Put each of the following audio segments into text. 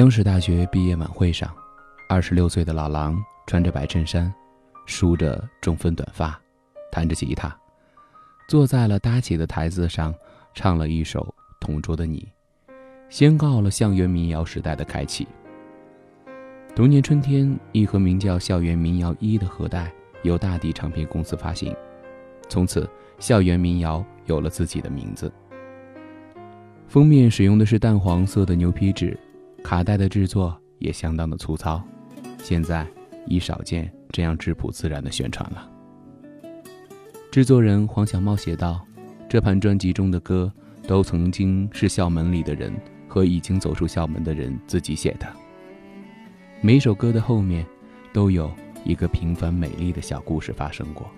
央视大学毕业晚会上，二十六岁的老狼穿着白衬衫，梳着中分短发，弹着吉他，坐在了搭起的台子上，唱了一首《同桌的你》，宣告了校园民谣时代的开启。同年春天，一盒名叫《校园民谣一》的盒带由大地唱片公司发行，从此校园民谣有了自己的名字。封面使用的是淡黄色的牛皮纸，卡带的制作也相当的粗糙，现在已少见这样质朴自然的宣传了。制作人黄小茂写道：“这盘专辑中的歌，都曾经是校门里的人和已经走出校门的人自己写的。”每首歌的后面，都有一个平凡美丽的小故事发生过。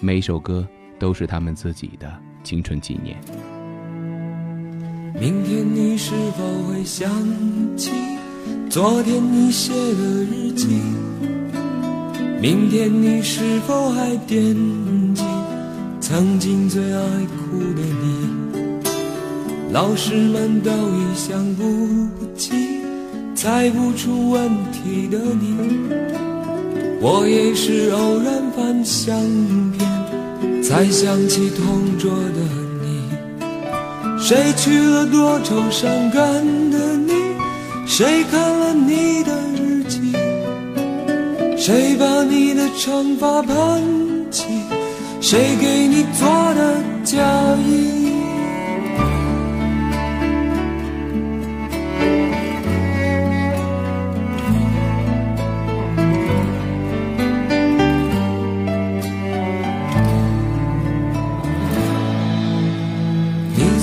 每首歌都是他们自己的青春纪念。明天你是否会想起昨天你写的日记？明天你是否还惦记曾经最爱哭的你？老师们都已想不起。猜不出问题的你，我也是偶然翻相片，才想起同桌的你。谁娶了多愁善感的你？谁看了你的日记？谁把你的长发盘起？谁给你做的嫁衣？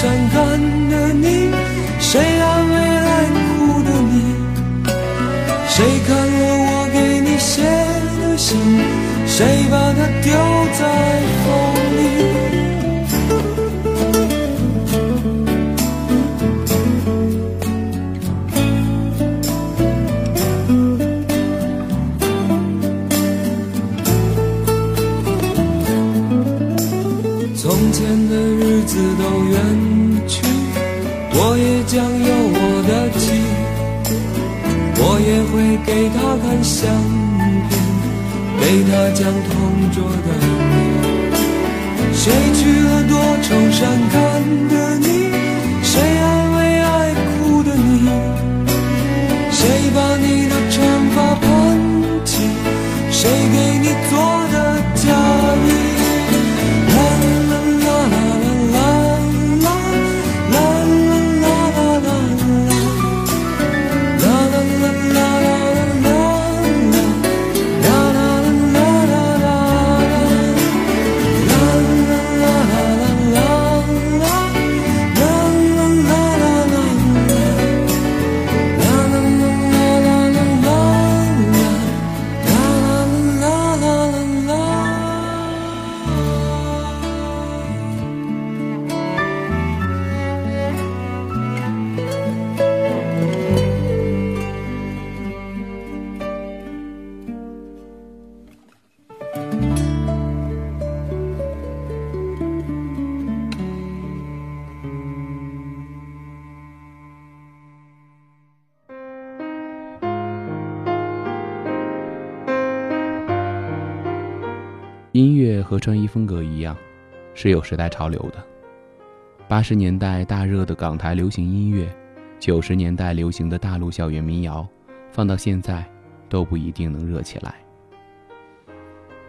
伤感的你？谁安慰爱哭的你？谁看了我给你写的信？谁把从前的日子都远去，我也将有我的妻，我也会给她看相片，给她讲同桌的你。谁去了多愁善感的？穿衣风格一样，是有时代潮流的。八十年代大热的港台流行音乐，九十年代流行的大陆校园民谣，放到现在都不一定能热起来。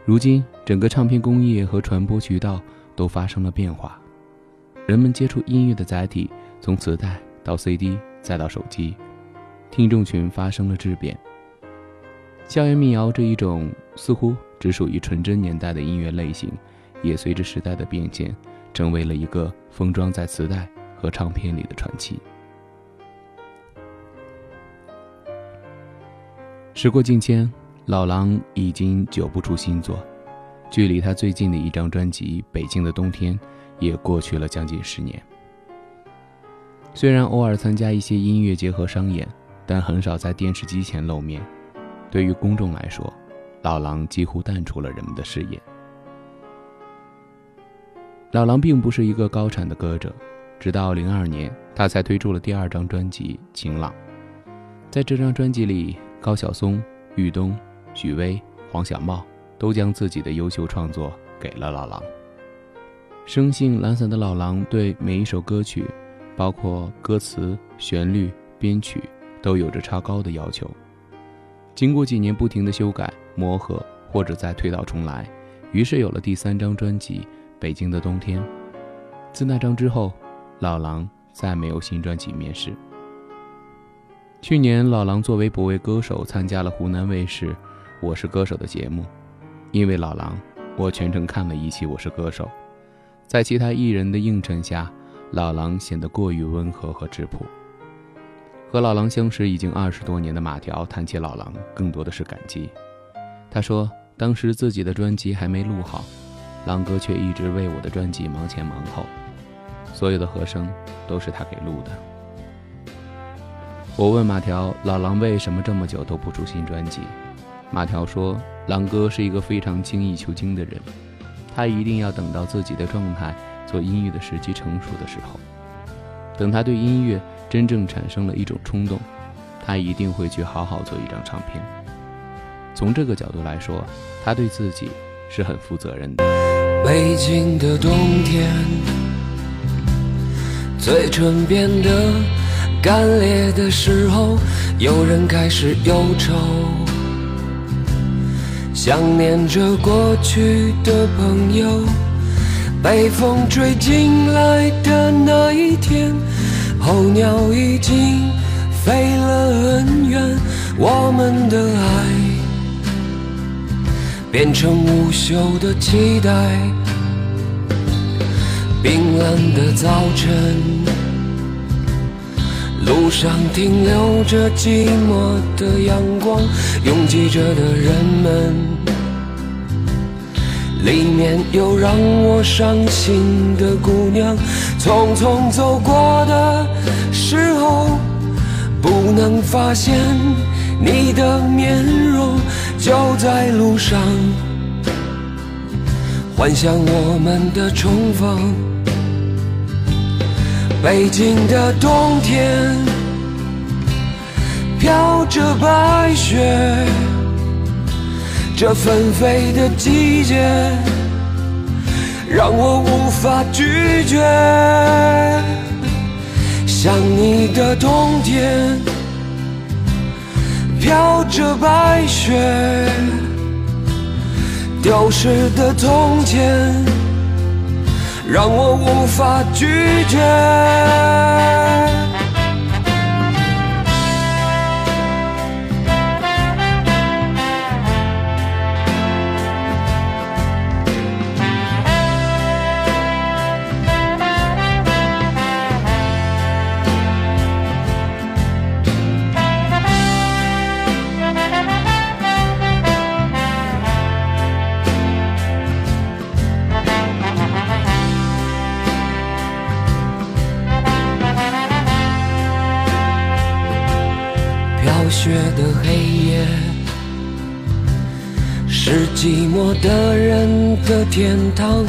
如今，整个唱片工业和传播渠道都发生了变化，人们接触音乐的载体从磁带到 CD 再到手机，听众群发生了质变。校园民谣这一种似乎。只属于纯真年代的音乐类型，也随着时代的变迁，成为了一个封装在磁带和唱片里的传奇。时过境迁，老狼已经久不出新作，距离他最近的一张专辑《北京的冬天》也过去了将近十年。虽然偶尔参加一些音乐节和商演，但很少在电视机前露面。对于公众来说，老狼几乎淡出了人们的视野。老狼并不是一个高产的歌者，直到零二年，他才推出了第二张专辑《晴朗》。在这张专辑里，高晓松、玉东、许巍、黄小茂都将自己的优秀创作给了老狼。生性懒散的老狼对每一首歌曲，包括歌词、旋律、编曲，都有着超高的要求。经过几年不停的修改、磨合，或者再推倒重来，于是有了第三张专辑。北京的冬天。自那张之后，老狼再没有新专辑面世。去年，老狼作为不为歌手参加了湖南卫视《我是歌手》的节目。因为老狼，我全程看了一期《我是歌手》。在其他艺人的映衬下，老狼显得过于温和和质朴。和老狼相识已经二十多年的马条谈起老狼，更多的是感激。他说，当时自己的专辑还没录好。狼哥却一直为我的专辑忙前忙后，所有的和声都是他给录的。我问马条：“老狼为什么这么久都不出新专辑？”马条说：“狼哥是一个非常精益求精的人，他一定要等到自己的状态做音乐的时机成熟的时候，等他对音乐真正产生了一种冲动，他一定会去好好做一张唱片。从这个角度来说，他对自己是很负责任的。”北京的冬天，嘴唇变得干裂的时候，有人开始忧愁，想念着过去的朋友。被风吹进来的那一天，候鸟已经飞了很远，我们的爱。变成无休的期待，冰冷的早晨，路上停留着寂寞的阳光，拥挤着的人们，里面有让我伤心的姑娘，匆匆走过的时候，不能发现你的面容。就在路上，幻想我们的重逢。北京的冬天，飘着白雪，这纷飞的季节，让我无法拒绝。想你的冬天。飘着白雪，丢失的从前，让我无法拒绝。雪的黑夜，是寂寞的人的天堂。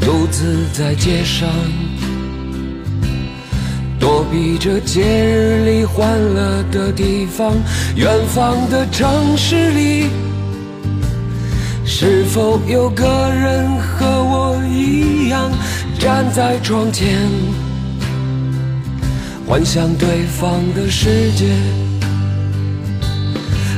独自在街上，躲避着节日里欢乐的地方。远方的城市里，是否有个人和我一样站在窗前，幻想对方的世界？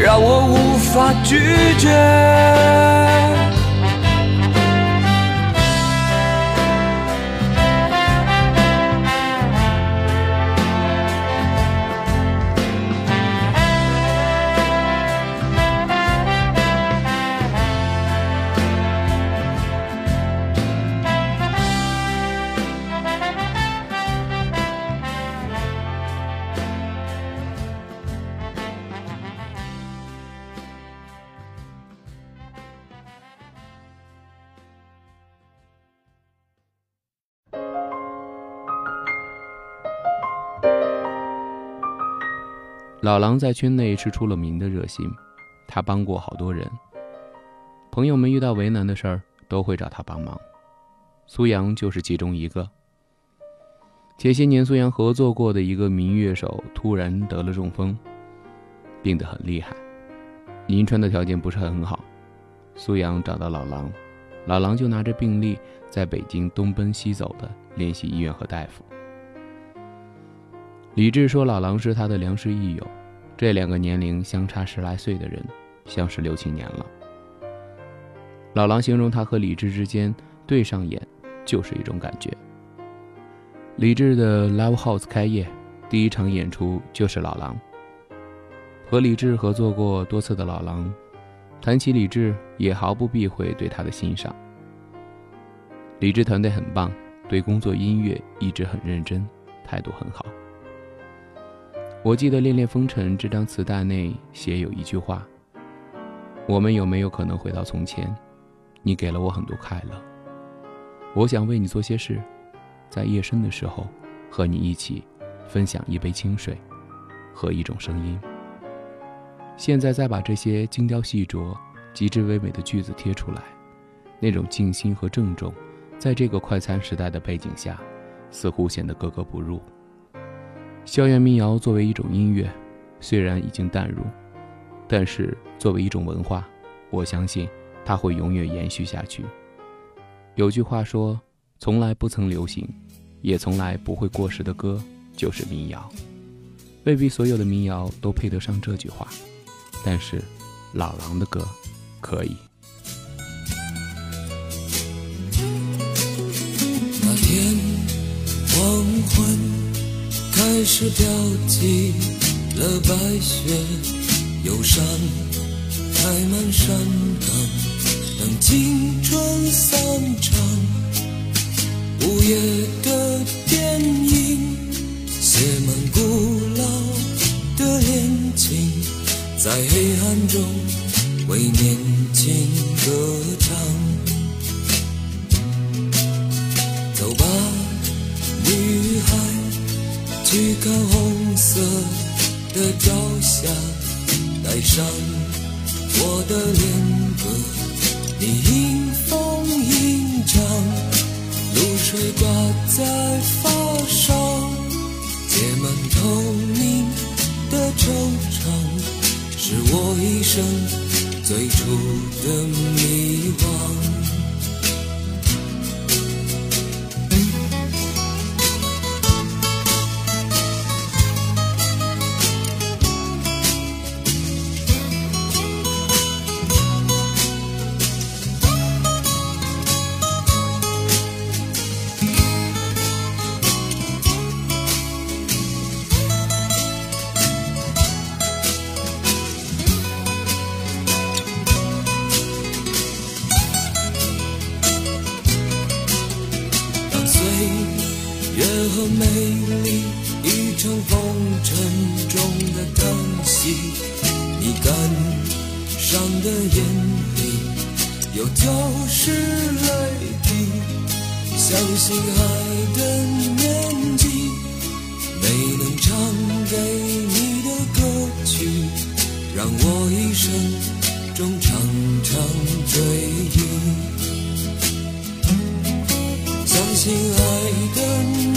让我无法拒绝。老狼在圈内是出了名的热心，他帮过好多人。朋友们遇到为难的事儿都会找他帮忙，苏阳就是其中一个。前些年苏阳合作过的一个民乐手突然得了中风，病得很厉害，银川的条件不是很好，苏阳找到老狼，老狼就拿着病历在北京东奔西走的联系医院和大夫。李志说老狼是他的良师益友。这两个年龄相差十来岁的人，相识六七年了。老狼形容他和李志之间对上眼，就是一种感觉。李志的 Live House 开业，第一场演出就是老狼。和李志合作过多次的老狼，谈起李志也毫不避讳对他的欣赏。李志团队很棒，对工作音乐一直很认真，态度很好。我记得《恋恋风尘》这张磁带内写有一句话：“我们有没有可能回到从前？你给了我很多快乐，我想为你做些事，在夜深的时候，和你一起分享一杯清水和一种声音。现在再把这些精雕细琢、极致唯美的句子贴出来，那种静心和郑重，在这个快餐时代的背景下，似乎显得格格不入。”校园民谣作为一种音乐，虽然已经淡入，但是作为一种文化，我相信它会永远延续下去。有句话说：“从来不曾流行，也从来不会过时的歌，就是民谣。”未必所有的民谣都配得上这句话，但是老狼的歌可以。那天黄昏。开始飘起了白雪，忧伤开满山岗，等青春散场。午夜的电影写满古老的恋情，在黑暗中为年轻歌唱。看红色的朝霞，带上我的恋歌，你迎风吟唱，露水挂在发梢，结满透明的惆怅，是我一生最初的迷惘。和美丽，一场风尘中的叹息。你感伤的眼里有丢失泪滴，相信爱的年纪，没能唱给你的歌曲，让我一生中常常追忆。相信爱的你。